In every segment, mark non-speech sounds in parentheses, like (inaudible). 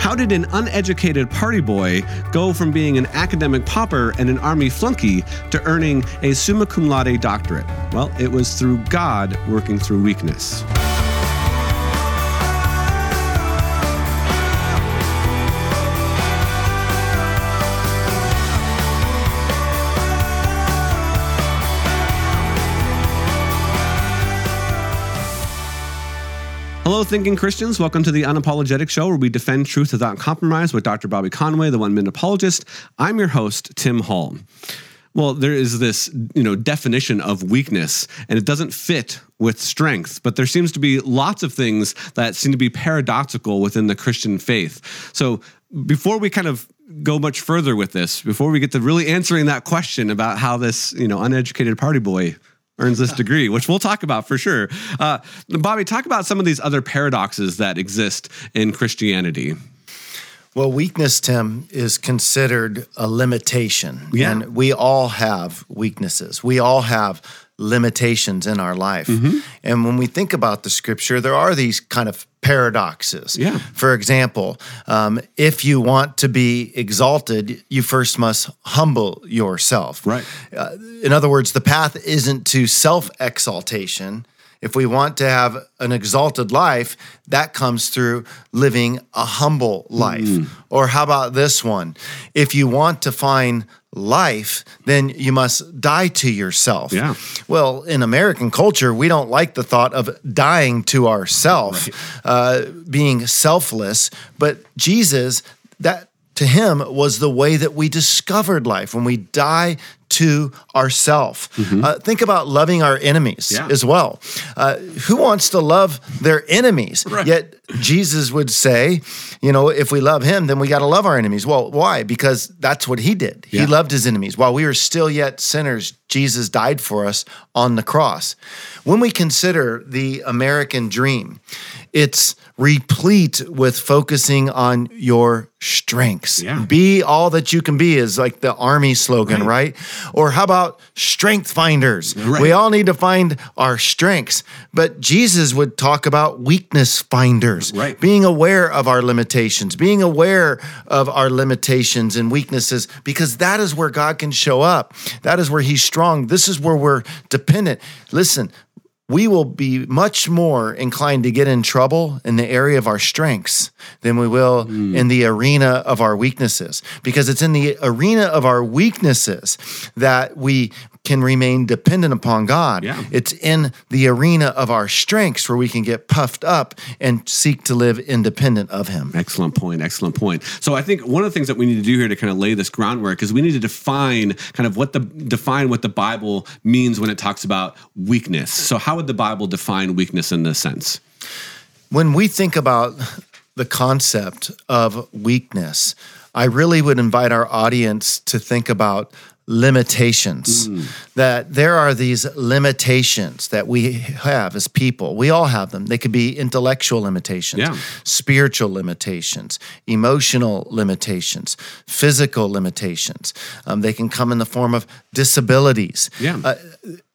How did an uneducated party boy go from being an academic pauper and an army flunky to earning a summa cum laude doctorate? Well, it was through God working through weakness. Thinking Christians. Welcome to the Unapologetic Show, where we defend truth without compromise with Dr. Bobby Conway, the one minute apologist. I'm your host, Tim Hall. Well, there is this, you know, definition of weakness, and it doesn't fit with strength. But there seems to be lots of things that seem to be paradoxical within the Christian faith. So before we kind of go much further with this, before we get to really answering that question about how this, you know, uneducated party boy earns this degree, which we'll talk about for sure. Uh, Bobby, talk about some of these other paradoxes that exist in Christianity. Well, weakness, Tim, is considered a limitation. Yeah. And we all have weaknesses. We all have limitations in our life. Mm-hmm. And when we think about the scripture, there are these kind of paradoxes. Yeah. For example, um, if you want to be exalted, you first must humble yourself. Right. Uh, in other words, the path isn't to self exaltation. If we want to have an exalted life, that comes through living a humble life. Mm. Or how about this one? If you want to find life, then you must die to yourself. Yeah. Well, in American culture, we don't like the thought of dying to ourself, uh, being selfless. But Jesus, that to him was the way that we discovered life when we die to ourself. Uh, think about loving our enemies Yeah. as well. Uh, who wants to love their enemies? Right. Yet Jesus would say, you know, if we love him, then we got to love our enemies. Well, why? Because that's what he did. Yeah. He loved his enemies. While we were still yet sinners, Jesus died for us on the cross. When we consider the American dream, it's replete with focusing on your strengths. Yeah. Be all that you can be is like the army slogan, right? Or how about strength finders? Right. We all need to find our strengths. But Jesus would talk about weakness finders, Right. being aware of our limitations, being aware of our limitations and weaknesses, because that is where God can show up. That is where He's strong. This is where we're dependent. Listen, we will be much more inclined to get in trouble in the area of our strengths than we will hmm. in the arena of our weaknesses. Because it's in the arena of our weaknesses that we can remain dependent upon God. Yeah. It's in the arena of our strengths where we can get puffed up and seek to live independent of Him. Excellent point. Excellent point. So I think one of the things that we need to do here to kind of lay this groundwork is we need to define kind of what the define what the Bible means when it talks about weakness. So how would the Bible define weakness in this sense? When we think about the concept of weakness, I really would invite our audience to think about limitations. That there are these limitations that we have as people. We all have them. They could be intellectual limitations, Yeah. spiritual limitations, emotional limitations, physical limitations. Um, they can come in the form of disabilities Yeah. Uh,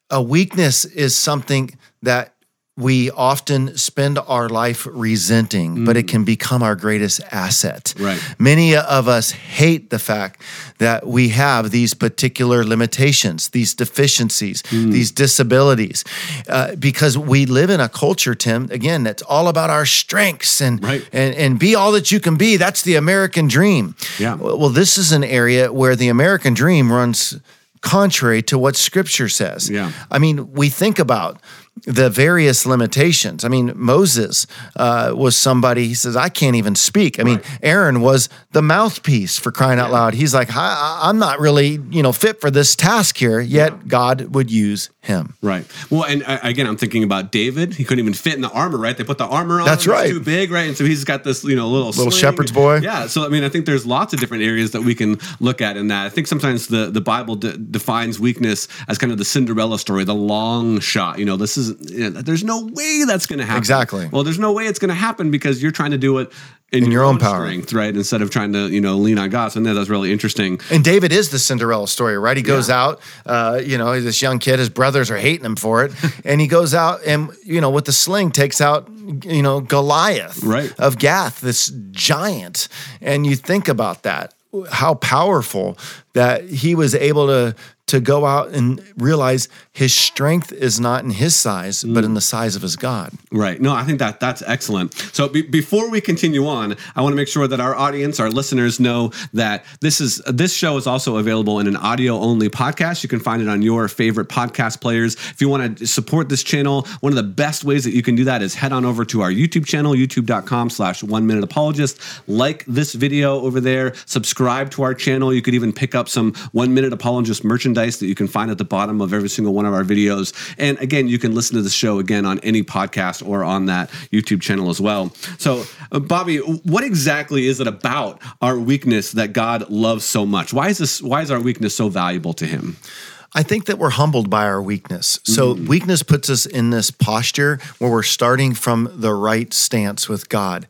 a weakness is something that we often spend our life resenting, but it can become our greatest asset. Right. Many of us hate the fact that we have these particular limitations, these deficiencies, these disabilities, uh, because we live in a culture, Tim, again, that's all about our strengths and, Right. and, and be all that you can be. That's the American dream. Yeah. Well, this is an area where the American dream runs contrary to what scripture says. Yeah. I mean, we think about the various limitations. I mean, Moses uh, was somebody, he says, I can't even speak. I mean, Aaron was the mouthpiece for crying out loud. He's like, I'm not really, you know, fit for this task here, yet God would use him. Right. Well, and uh, again, I'm thinking about David. He couldn't even fit in the armor, right? They put the armor on. That's right. too big, right? And so he's got this, you know, little Little sling. shepherd's boy. Yeah. So I mean, I think there's lots of different areas that we can look at in that. I think sometimes the the Bible de- defines weakness as kind of the Cinderella story, the long shot. You know, this is is you know, there's no way that's going to happen. Exactly. Well, there's no way it's going to happen because you're trying to do it in, In your own power. strength, right? Instead of trying to you know lean on God. So know that's really interesting. And David is the Cinderella story, right? He goes out, uh, you know, he's this young kid, his brothers are hating him for it. (laughs) and he goes out and, you know, with the sling takes out, you know, Goliath Right. of Gath, this giant. And you think about that, how powerful that he was able to to go out and realize his strength is not in his size, but in mm. the size of his God. Right. No, I think that that's excellent. So be, before we continue on, I want to make sure that our audience, our listeners, know that this is this show is also available in an audio only podcast. You can find it on your favorite podcast players. If you want to support this channel, one of the best ways that you can do that is head on over to our YouTube channel, youtube.com slash one minute apologist. Like this video over there, subscribe to our channel. You could even pick up some one minute apologist merchandise that you can find at the bottom of every single one of our videos. And again, you can listen to the show again on any podcast or on that YouTube channel as well. So, uh, Bobby, what exactly is it about our weakness that God loves so much? Why is this? Why is our weakness so valuable to Him? I think that we're humbled by our weakness. So, weakness puts us in this posture where we're starting from the right stance with God.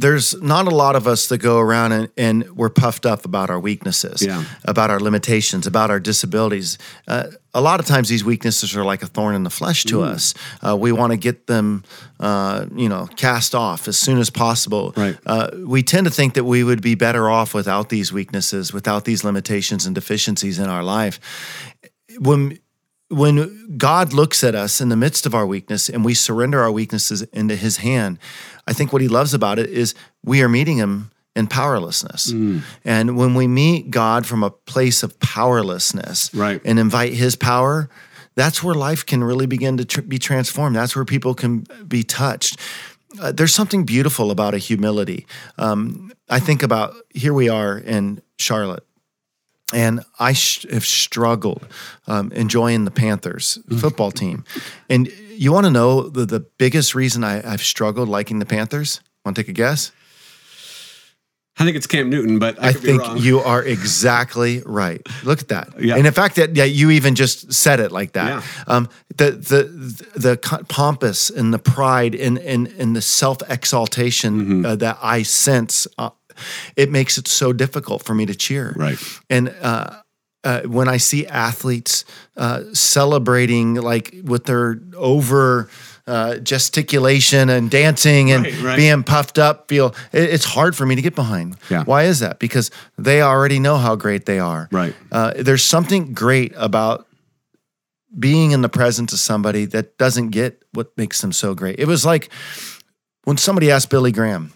There's not a lot of us that go around and, and we're puffed up about our weaknesses, Yeah. about our limitations, about our disabilities. Uh, a lot of times, these weaknesses are like a thorn in the flesh to us. Uh, we want to get them, uh, you know, cast off as soon as possible. Right. Uh, we tend to think that we would be better off without these weaknesses, without these limitations and deficiencies in our life when when God looks at us in the midst of our weakness and we surrender our weaknesses into his hand, I think what he loves about it is we are meeting him in powerlessness. And when we meet God from a place of powerlessness Right. and invite his power, that's where life can really begin to tr- be transformed. That's where people can be touched. Uh, there's something beautiful about a humility. Um, I think about here we are in Charlotte and I sh- have struggled um, enjoying the Panthers football team. And you want to know the, the biggest reason I, I've struggled liking the Panthers? Want to take a guess? I think it's Cam Newton, but I, I could be think you are exactly right. Look at that. Yeah. And in fact, that yeah, you even just said it like that. Yeah. Um, the the the pompous and the pride and and, and the self exaltation Mm-hmm. uh, that I sense, uh, it makes it so difficult for me to cheer. Right. And uh, uh, when I see athletes uh, celebrating like with their over uh, gesticulation and dancing and Right, right. being puffed up, feel it, it's hard for me to get behind. Yeah. Why is that? Because they already know how great they are. Right. Uh, there's something great about being in the presence of somebody that doesn't get what makes them so great. It was like when somebody asked Billy Graham,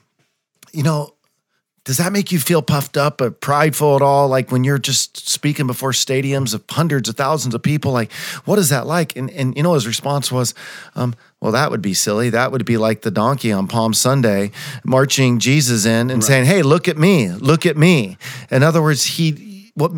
you know, does that make you feel puffed up or prideful at all? Like when you're just speaking before stadiums of hundreds of thousands of people, like what is that like? And and you know his response was, um, well, that would be silly. That would be like the donkey on Palm Sunday marching Jesus in and saying, Hey, look at me, look at me. In other words, he what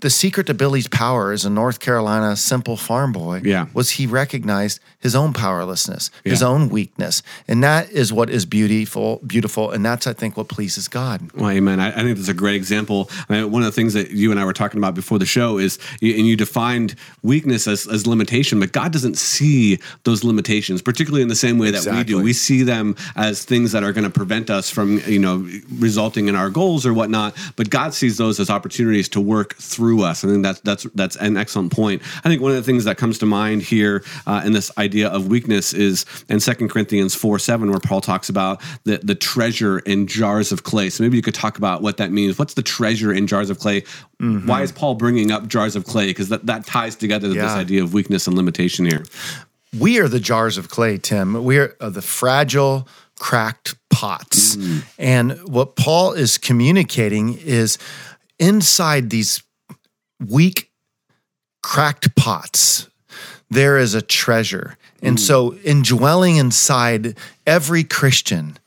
the secret to Billy's power as a North Carolina simple farm boy Yeah. was he recognized his own powerlessness, his own weakness. And that is what is beautiful, beautiful. And that's, I think, what pleases God. Well, amen. I, I think that's a great example. I mean, one of the things that you and I were talking about before the show is, and you defined weakness as, as limitation, but God doesn't see those limitations, particularly in the same way that we do. We see them as things that are going to prevent us from, you know, resulting in our goals or whatnot. But God sees those as opportunities to work through us. I think that's that's that's an excellent point. I think one of the things that comes to mind here uh, in this idea of weakness is in Second Corinthians four seven, where Paul talks about the the treasure in jars of clay. So maybe you could talk about what that means. What's the treasure in jars of clay? Why is Paul bringing up jars of clay? Because that, that ties together this Yeah. idea of weakness and limitation here. We are the jars of clay, Tim. We are uh, the fragile, cracked pots. And what Paul is communicating is inside these weak, cracked pots, there is a treasure. And so, indwelling inside every Christian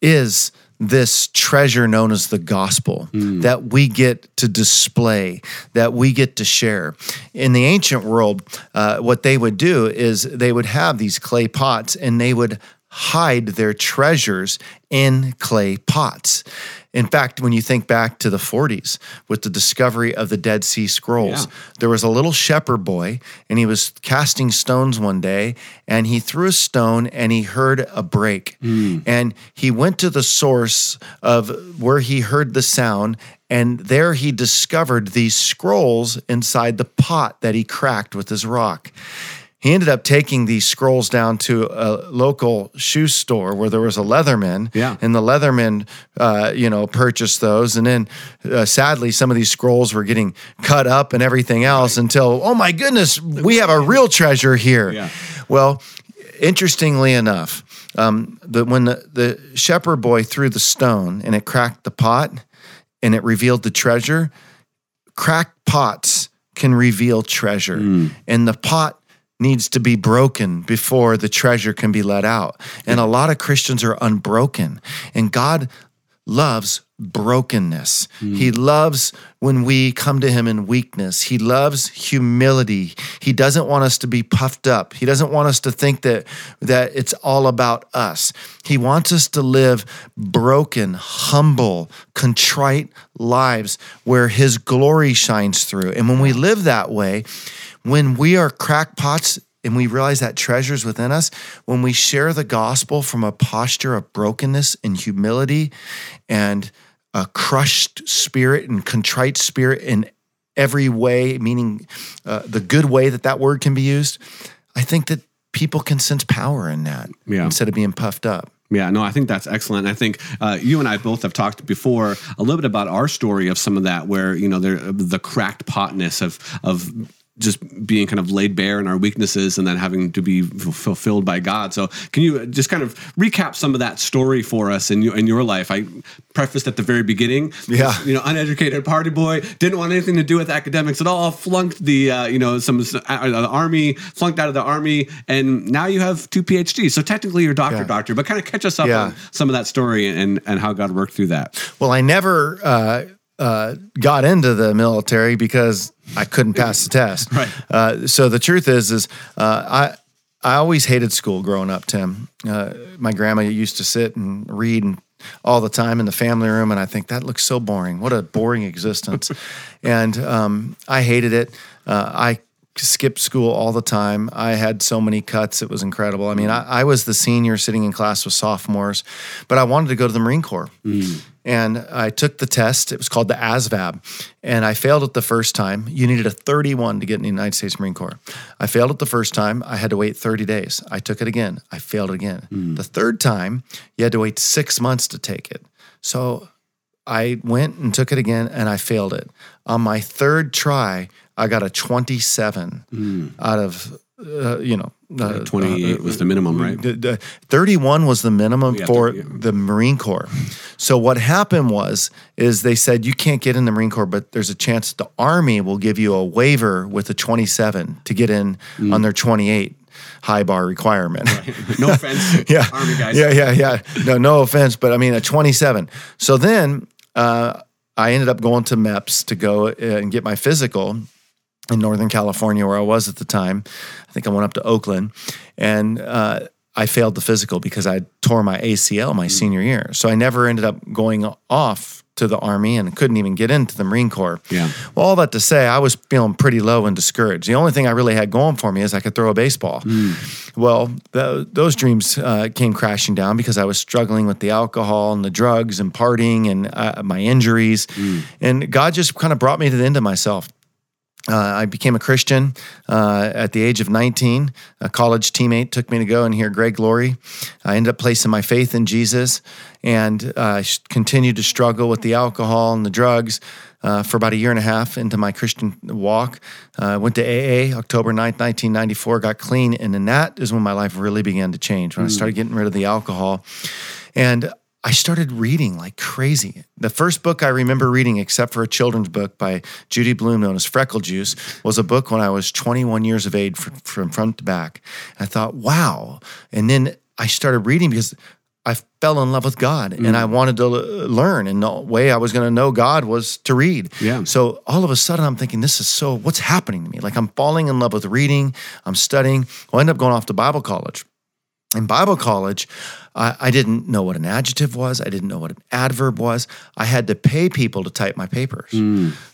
is this treasure known as the gospel that we get to display, that we get to share. In the ancient world, uh, what they would do is they would have these clay pots and they would hide their treasures in clay pots. In fact, when you think back to the 40s with the discovery of the Dead Sea Scrolls, Yeah. there was a little shepherd boy and he was casting stones one day and he threw a stone and he heard a break. Hmm. And he went to the source of where he heard the sound and there he discovered these scrolls inside the pot that he cracked with his rock. He ended up taking these scrolls down to a local shoe store where there was a Leatherman. Yeah. And the Leatherman, uh, you know, purchased those. And then uh, sadly, some of these scrolls were getting cut up and everything else until, oh my goodness, we have a real treasure here. Yeah. Well, interestingly enough, um, the, when the, the shepherd boy threw the stone and it cracked the pot and it revealed the treasure, cracked pots can reveal treasure. And the pot needs to be broken before the treasure can be let out. And a lot of Christians are unbroken. And God loves brokenness. Hmm. He loves when we come to him in weakness. He loves humility. He doesn't want us to be puffed up. He doesn't want us to think that that it's all about us. He wants us to live broken, humble, contrite lives where his glory shines through. And when we live that way, when we are crackpots and we realize that treasures within us, when we share the gospel from a posture of brokenness and humility and a crushed spirit and contrite spirit in every way, meaning uh, the good way that that word can be used, I think that people can sense power in that Yeah. instead of being puffed up. Yeah, no, I think that's excellent. I think uh, you and I both have talked before a little bit about our story of some of that, where you know there the cracked potness of of just being kind of laid bare in our weaknesses and then having to be f- fulfilled by God. So, can you just kind of recap some of that story for us in your in your life? I prefaced at the very beginning, Yeah. you know, uneducated party boy, didn't want anything to do with academics at all. Flunked the uh, you know some uh, the army, flunked out of the army, and now you have two PhDs. So technically, you're doctor, Yeah. doctor. But kind of catch us up Yeah. on some of that story and and how God worked through that. Well, I never uh, uh, got into the military because I couldn't pass the test. (laughs) Right. Uh, so the truth is, is uh, I I always hated school growing up. Tim, uh, my grandma used to sit and read and all the time in the family room, and I think that looks so boring. What a boring existence. (laughs) and um, I hated it. Uh, I skipped school all the time. I had so many cuts; it was incredible. I mean, I, I was the senior sitting in class with sophomores, but I wanted to go to the Marine Corps. Mm. And I took the test. It was called the ASVAB. And I failed it the first time. You needed a 31 to get in the United States Marine Corps. I failed it the first time. I had to wait 30 days. I took it again. I failed it again. Mm. The third time, you had to wait six months to take it. So I went and took it again and I failed it. On my third try, I got a 27 out of, uh, you know, uh, Twenty eight was the minimum, right? the- the 31 was the minimum Yeah, for 30, yeah. the Marine Corps. So what happened was is they said you can't get in the Marine Corps, but there's a chance the Army will give you a waiver with a 27 to get in Mm. on their 28 high bar requirement. No (laughs) offense, yeah. army guys. Yeah, yeah, yeah. No, no offense, but I mean a 27. So then uh, I ended up going to MEPS to go uh, and get my physical in Northern California, where I was at the time. I think I went up to Oakland, and uh, I failed the physical because I tore my ACL my senior year. So I never ended up going off to the Army and couldn't even get into the Marine Corps. Yeah. Well, all that to say, I was feeling pretty low and discouraged. The only thing I really had going for me is I could throw a baseball. Well, th- those dreams uh, came crashing down because I was struggling with the alcohol and the drugs and partying and uh, my injuries. And God just kind of brought me to the end of myself. Uh, I became a Christian uh, at the age of 19. A college teammate took me to go and hear Greg Laurie. I ended up placing my faith in Jesus and uh, continued to struggle with the alcohol and the drugs uh, for about a year and a half into my Christian walk. Uh, went to AA October 9th, 1994, got clean. And then that is when my life really began to change, when I started getting rid of the alcohol. And I started reading like crazy. The first book I remember reading, except for a children's book by Judy Blume, known as Freckle Juice, was a book when I was 21 years of age from, from front to back. I thought, wow. And then I started reading because I fell in love with God and mm. I wanted to l- learn. And the way I was going to know God was to read. Yeah. So all of a sudden, I'm thinking, this is so, what's happening to me? Like I'm falling in love with reading, I'm studying. I'll end up going off to Bible college. In Bible college, I, I didn't know what an adjective was. I didn't know what an adverb was. I had to pay people to type my papers.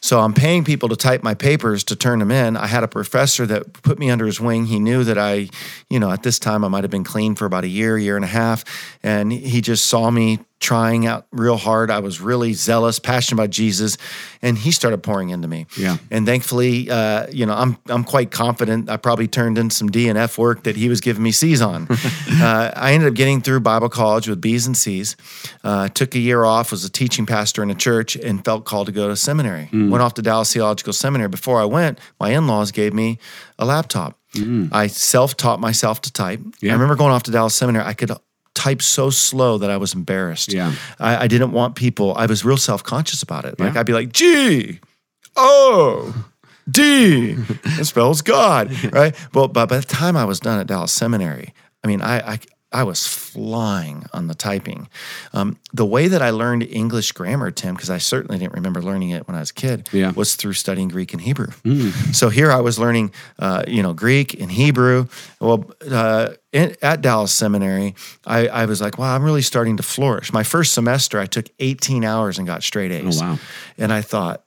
So I'm paying people to type my papers to turn them in. I had a professor that put me under his wing. He knew that I, you know, at this time I might have been clean for about a year, year and a half. And he just saw me trying out real hard. I was really zealous, passionate about Jesus, and he started pouring into me. Yeah. And thankfully, uh, you know, I'm I'm quite confident. I probably turned in some D and F work that he was giving me C's on. (laughs) uh, I ended up getting through Bible college with B's and C's. Uh, took a year off, was a teaching pastor in a church, and felt called to go to seminary. Went off to Dallas Theological Seminary. Before I went, my in-laws gave me a laptop. I self-taught myself to type. Yeah. I remember going off to Dallas Seminary. I could type so slow that I was embarrassed. Yeah. I, I didn't want people. I was real self conscious about it. Like Yeah. I'd be like G, O, D. It spells God, (laughs) right? Well, but by the time I was done at Dallas Seminary, I mean, I I, I was flying on the typing. Um, the way that I learned English grammar, Tim, because I certainly didn't remember learning it when I was a kid, Yeah. was through studying Greek and Hebrew. So here I was learning, uh, you know, Greek and Hebrew. Well, uh, in, at Dallas Seminary, I, I was like, wow, I'm really starting to flourish. My first semester, I took 18 hours and got straight A's. Oh, wow. And I thought,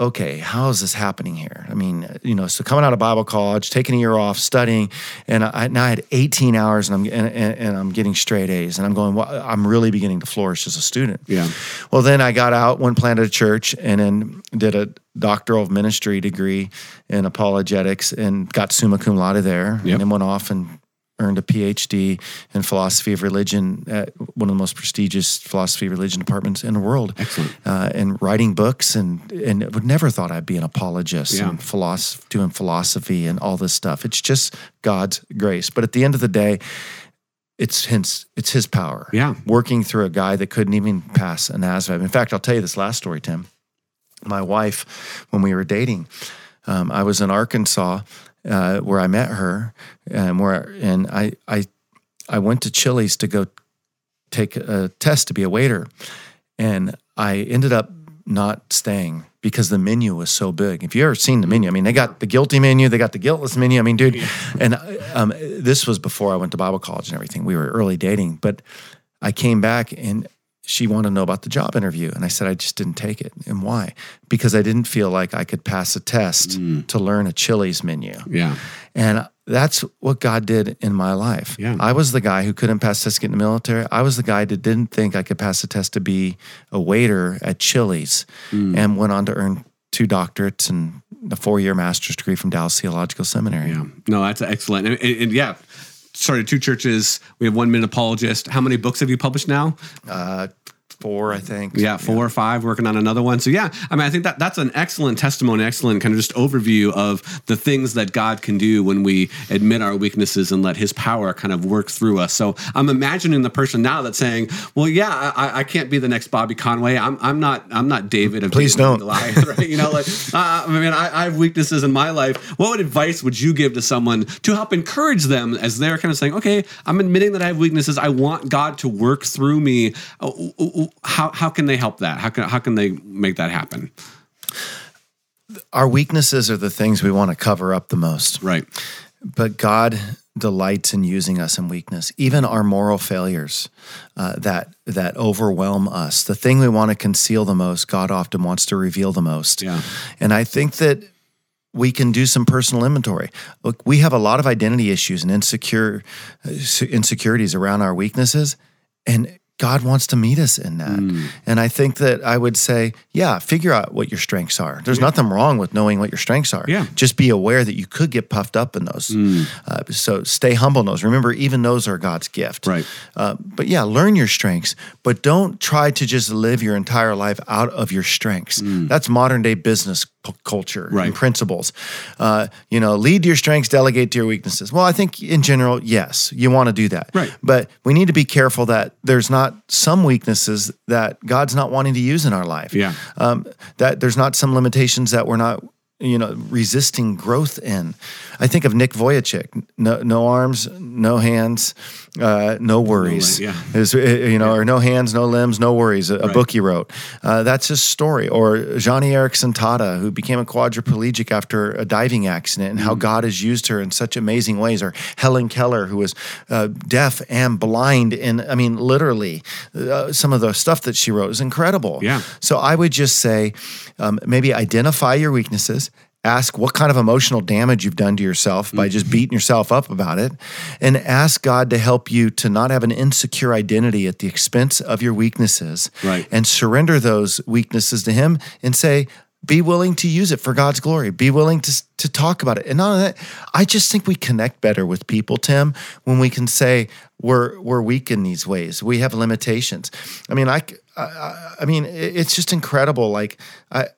okay, how is this happening here? I mean, you know, so coming out of Bible college, taking a year off, studying, and I now I had 18 hours, and I'm and, and, and I'm getting straight A's, and I'm going, well, I'm really beginning to flourish as a student. Yeah. Well, then I got out, went planted a church, and then did a doctoral of ministry degree in apologetics, and got summa cum laude there, Yep. and then went off and earned a PhD in philosophy of religion at one of the most prestigious philosophy of religion departments in the world. Excellent. Uh, and writing books, and and would never thought I'd be an apologist Yeah. and philosophy, doing philosophy and all this stuff. It's just God's grace. But at the end of the day. It's his, it's his power Yeah. working through a guy that couldn't even pass an ASVAB. In fact, I'll tell you this last story, Tim. My wife, when we were dating, um, I was in Arkansas uh, where I met her, and where and I I I went to Chili's to go take a test to be a waiter, and I ended up not staying because the menu was so big. If you ever seen the menu, I mean, they got the guilty menu, they got the guiltless menu. I mean, dude, and um, this was before I went to Bible college and everything. We were early dating, but I came back and she wanted to know about the job interview. And I said, I just didn't take it. And why? Because I didn't feel like I could pass a test hmm. to learn a Chili's menu. Yeah. And that's what God did in my life. Yeah. I was the guy who couldn't pass test to get in the military. I was the guy that didn't think I could pass a test to be a waiter at Chili's hmm. and went on to earn two doctorates and a four year master's degree from Dallas Theological Seminary. Yeah. No, that's excellent. And, and, and yeah, started two churches. We have one minute apologist. How many books have you published now? Uh, four, I think. Yeah, four or five, working on another one. So yeah, I mean, I think that that's an excellent testimony, excellent kind of just overview of the things that God can do when we admit our weaknesses and let His power kind of work through us. So I'm imagining the person now that's saying, "Well, yeah, I, I can't be the next Bobby Conway. I'm, I'm not, I'm not David of Please David and don't. Goliath, (laughs) right? You know, like uh, I mean, I, I have weaknesses in my life. What advice would you give to someone to help encourage them as they're kind of saying, "Okay, I'm admitting that I have weaknesses. I want God to work through me." How how can they help that? How can how can they make that happen? Our weaknesses are the things we want to cover up the most. Right. but God delights in using us in weakness, even our moral failures uh, that that overwhelm us. The thing we want to conceal the most, God often wants to reveal the most. Yeah. And I think that we can do some personal inventory. Look, we have a lot of identity issues and insecure uh, insecurities around our weaknesses, and God wants to meet us in that. And I think that I would say, yeah, figure out what your strengths are. There's nothing wrong with knowing what your strengths are. Yeah. Just be aware that you could get puffed up in those. Uh, so stay humble in those. Remember, even those are God's gift. Right. Uh, but yeah, learn your strengths, but don't try to just live your entire life out of your strengths. That's modern day business culture Right. and principles. Uh, you know, lead to your strengths, delegate to your weaknesses. Well, I think in general, yes, you want to do that. Right. But we need to be careful that there's not some weaknesses that God's not wanting to use in our life. Yeah. Um, that there's not some limitations that we're not you know, resisting growth in. I think of Nick Vujicic, no, no arms, no hands, uh, no worries. yeah. Is, uh, you know, or no hands, no limbs, no worries. A, a book he wrote. Uh, that's his story. Or Joni Eareckson Tada, who became a quadriplegic after a diving accident, and how God has used her in such amazing ways. Or Helen Keller, who was uh, deaf and blind, and I mean, literally, uh, some of the stuff that she wrote is incredible. Yeah. So I would just say, um, maybe identify your weaknesses. Ask what kind of emotional damage you've done to yourself by just mm-hmm. beating yourself up about it, and ask God to help you to not have an insecure identity at the expense of your weaknesses. Right. And surrender those weaknesses to Him and say, be willing to use it for God's glory. Be willing to, to talk about it. And none of that, I just think we connect better with people, Tim, when we can say we're we're weak in these ways. We have limitations. I mean, I, I, I mean, it's just incredible. Like, I,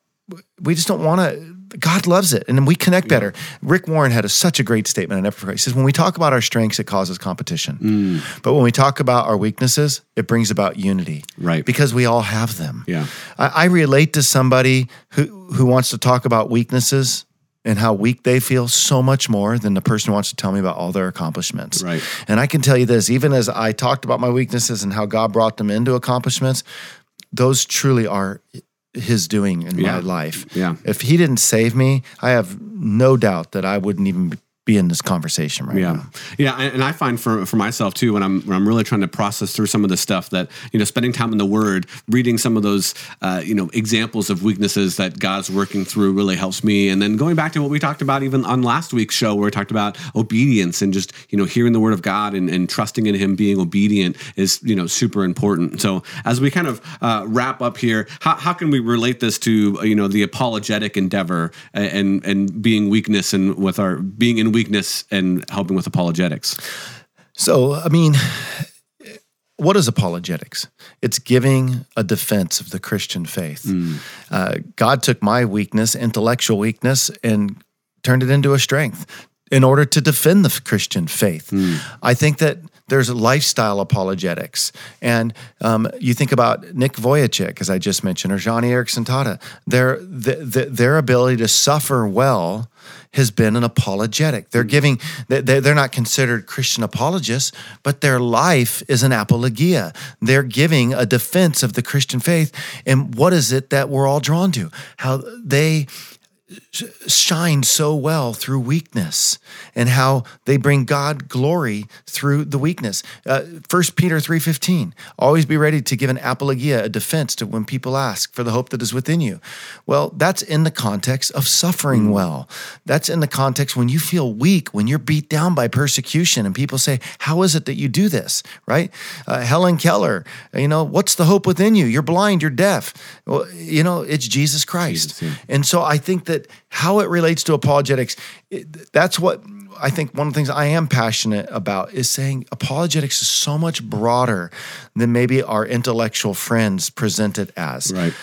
we just don't want to. God loves it, and then we connect better. Rick Warren had a, such a great statement. I never forget. He says, "When we talk about our strengths, it causes competition, Mm. but when we talk about our weaknesses, it brings about unity, Right. Because we all have them. Yeah. I, I relate to somebody who who wants to talk about weaknesses and how weak they feel so much more than the person who wants to tell me about all their accomplishments. Right. And I can tell you this, even as I talked about my weaknesses and how God brought them into accomplishments, those truly are his doing in Yeah. my life. Yeah. If he didn't save me, I have no doubt that I wouldn't even be in this conversation right Yeah, now. yeah, and and I find for for myself too when I'm when I'm really trying to process through some of the stuff that you know, spending time in the Word, reading some of those uh, you know examples of weaknesses that God's working through really helps me. And then going back to what we talked about even on last week's show, where we talked about obedience and just you know hearing the Word of God and, and trusting in Him, being obedient is you know super important. So as we kind of uh, wrap up here, how, how can we relate this to you know the apologetic endeavor and and, and being weakness and with our being in weakness and helping with apologetics. So, I mean, what is apologetics? It's giving a defense of the Christian faith. Uh, God took my weakness, intellectual weakness, and turned it into a strength in order to defend the Christian faith. I think that there's lifestyle apologetics. And um, you think about Nick Vujicic, as I just mentioned, or Joni Eareckson Tada, their, the, the, their ability to suffer well has been an apologetic. They're mm-hmm. giving, they- they- they're not considered Christian apologists, but their life is an apologia. They're giving a defense of the Christian faith. And what is it that we're all drawn to? How they shine so well through weakness and how they bring God glory through the weakness. Uh, 1 Peter 3.15, always be ready to give an apologia, a defense to when people ask for the hope that is within you. Well, that's in the context of suffering well. That's in the context when you feel weak, when you're beat down by persecution and people say, how is it that you do this, right? Uh, Helen Keller, you know, what's the hope within you? You're blind, you're deaf. Well, you know, it's Jesus Christ. Jesus, yeah. And so I think that how it relates to apologetics, it, that's what I think one of the things I am passionate about is saying apologetics is so much broader than maybe our intellectual friends present it as. Right.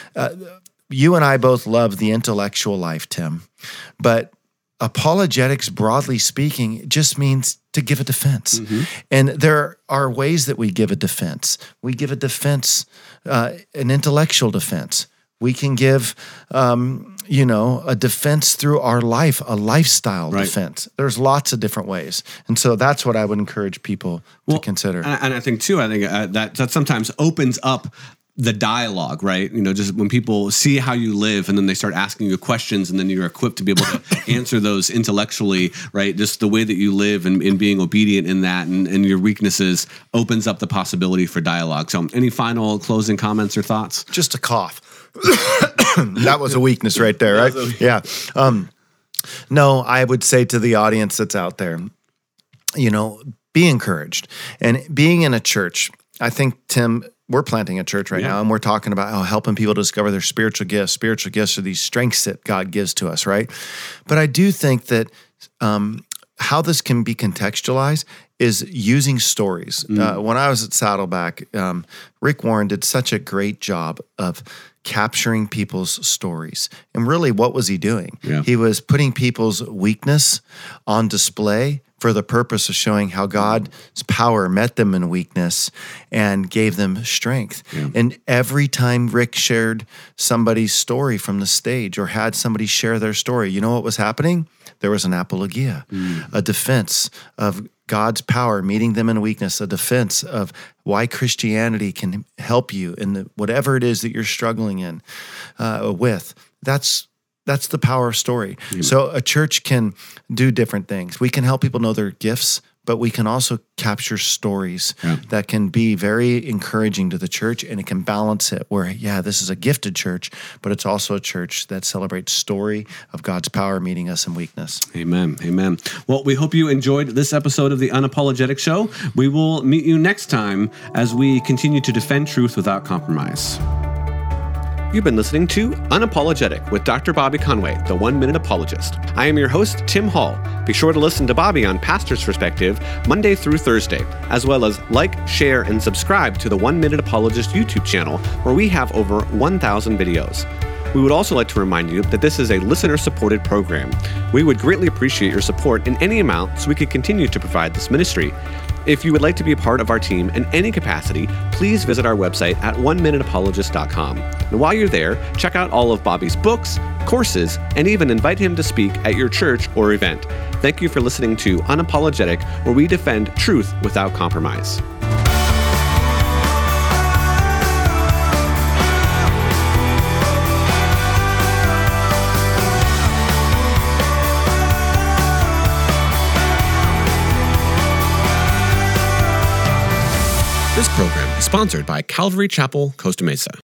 You and I both love the intellectual life, Tim, but apologetics, broadly speaking, just means to give a defense. And there are ways that we give a defense. We give a defense, uh, an intellectual defense. We can give, um, you know, a defense through our life, a lifestyle Right. defense. There's lots of different ways, and so that's what I would encourage people to consider. And, and I think too, I think uh, that that sometimes opens up the dialogue, right? You know, just when people see how you live and then they start asking you questions and then you're equipped to be able to (laughs) answer those intellectually, right? Just the way that you live and, and being obedient in that and, and your weaknesses opens up the possibility for dialogue. So any final closing comments or thoughts? just a cough. (coughs) that was a weakness right there, right? Yeah. Um, no, I would say to the audience that's out there, you know, be encouraged. And being in a church, I think, Tim, we're planting a church right Yeah. now and we're talking about oh, helping people discover their spiritual gifts. Spiritual gifts are these strengths that God gives to us, right? But I do think that um, how this can be contextualized is using stories. Mm. Uh, when I was at Saddleback, um, Rick Warren did such a great job of capturing people's stories. And really, what was he doing? Yeah. He was putting people's weakness on display for the purpose of showing how God's power met them in weakness and gave them strength. And every time Rick shared somebody's story from the stage or had somebody share their story, you know what was happening? There was an apologia, mm. a defense of God's power meeting them in weakness, a defense of why Christianity can help you in the, whatever it is that you're struggling in uh, with. That's that's the power of story. So a church can do different things. We can help people know their gifts, but we can also capture stories Yeah. that can be very encouraging to the church and it can balance it where yeah, this is a gifted church, but it's also a church that celebrates story of God's power meeting us in weakness. Amen. Amen. Well, we hope you enjoyed this episode of the Unapologetic Show. We will meet you next time as we continue to defend truth without compromise. You've been listening to Unapologetic with Dr. Bobby Conway, the one minute apologist. I am your host, Tim Hall. Be sure to listen to Bobby on Pastor's Perspective Monday through Thursday, as well as like, share, and subscribe to the One Minute Apologist YouTube channel, where we have over 1,000 videos. We would also like to remind you that this is a listener supported program. We would greatly appreciate your support in any amount so we could continue to provide this ministry. If you would like to be a part of our team in any capacity, please visit our website at oneminuteapologist.com. And while you're there, check out all of Bobby's books, courses, and even invite him to speak at your church or event. Thank you for listening to Unapologetic, where we defend truth without compromise. Sponsored by Calvary Chapel, Costa Mesa.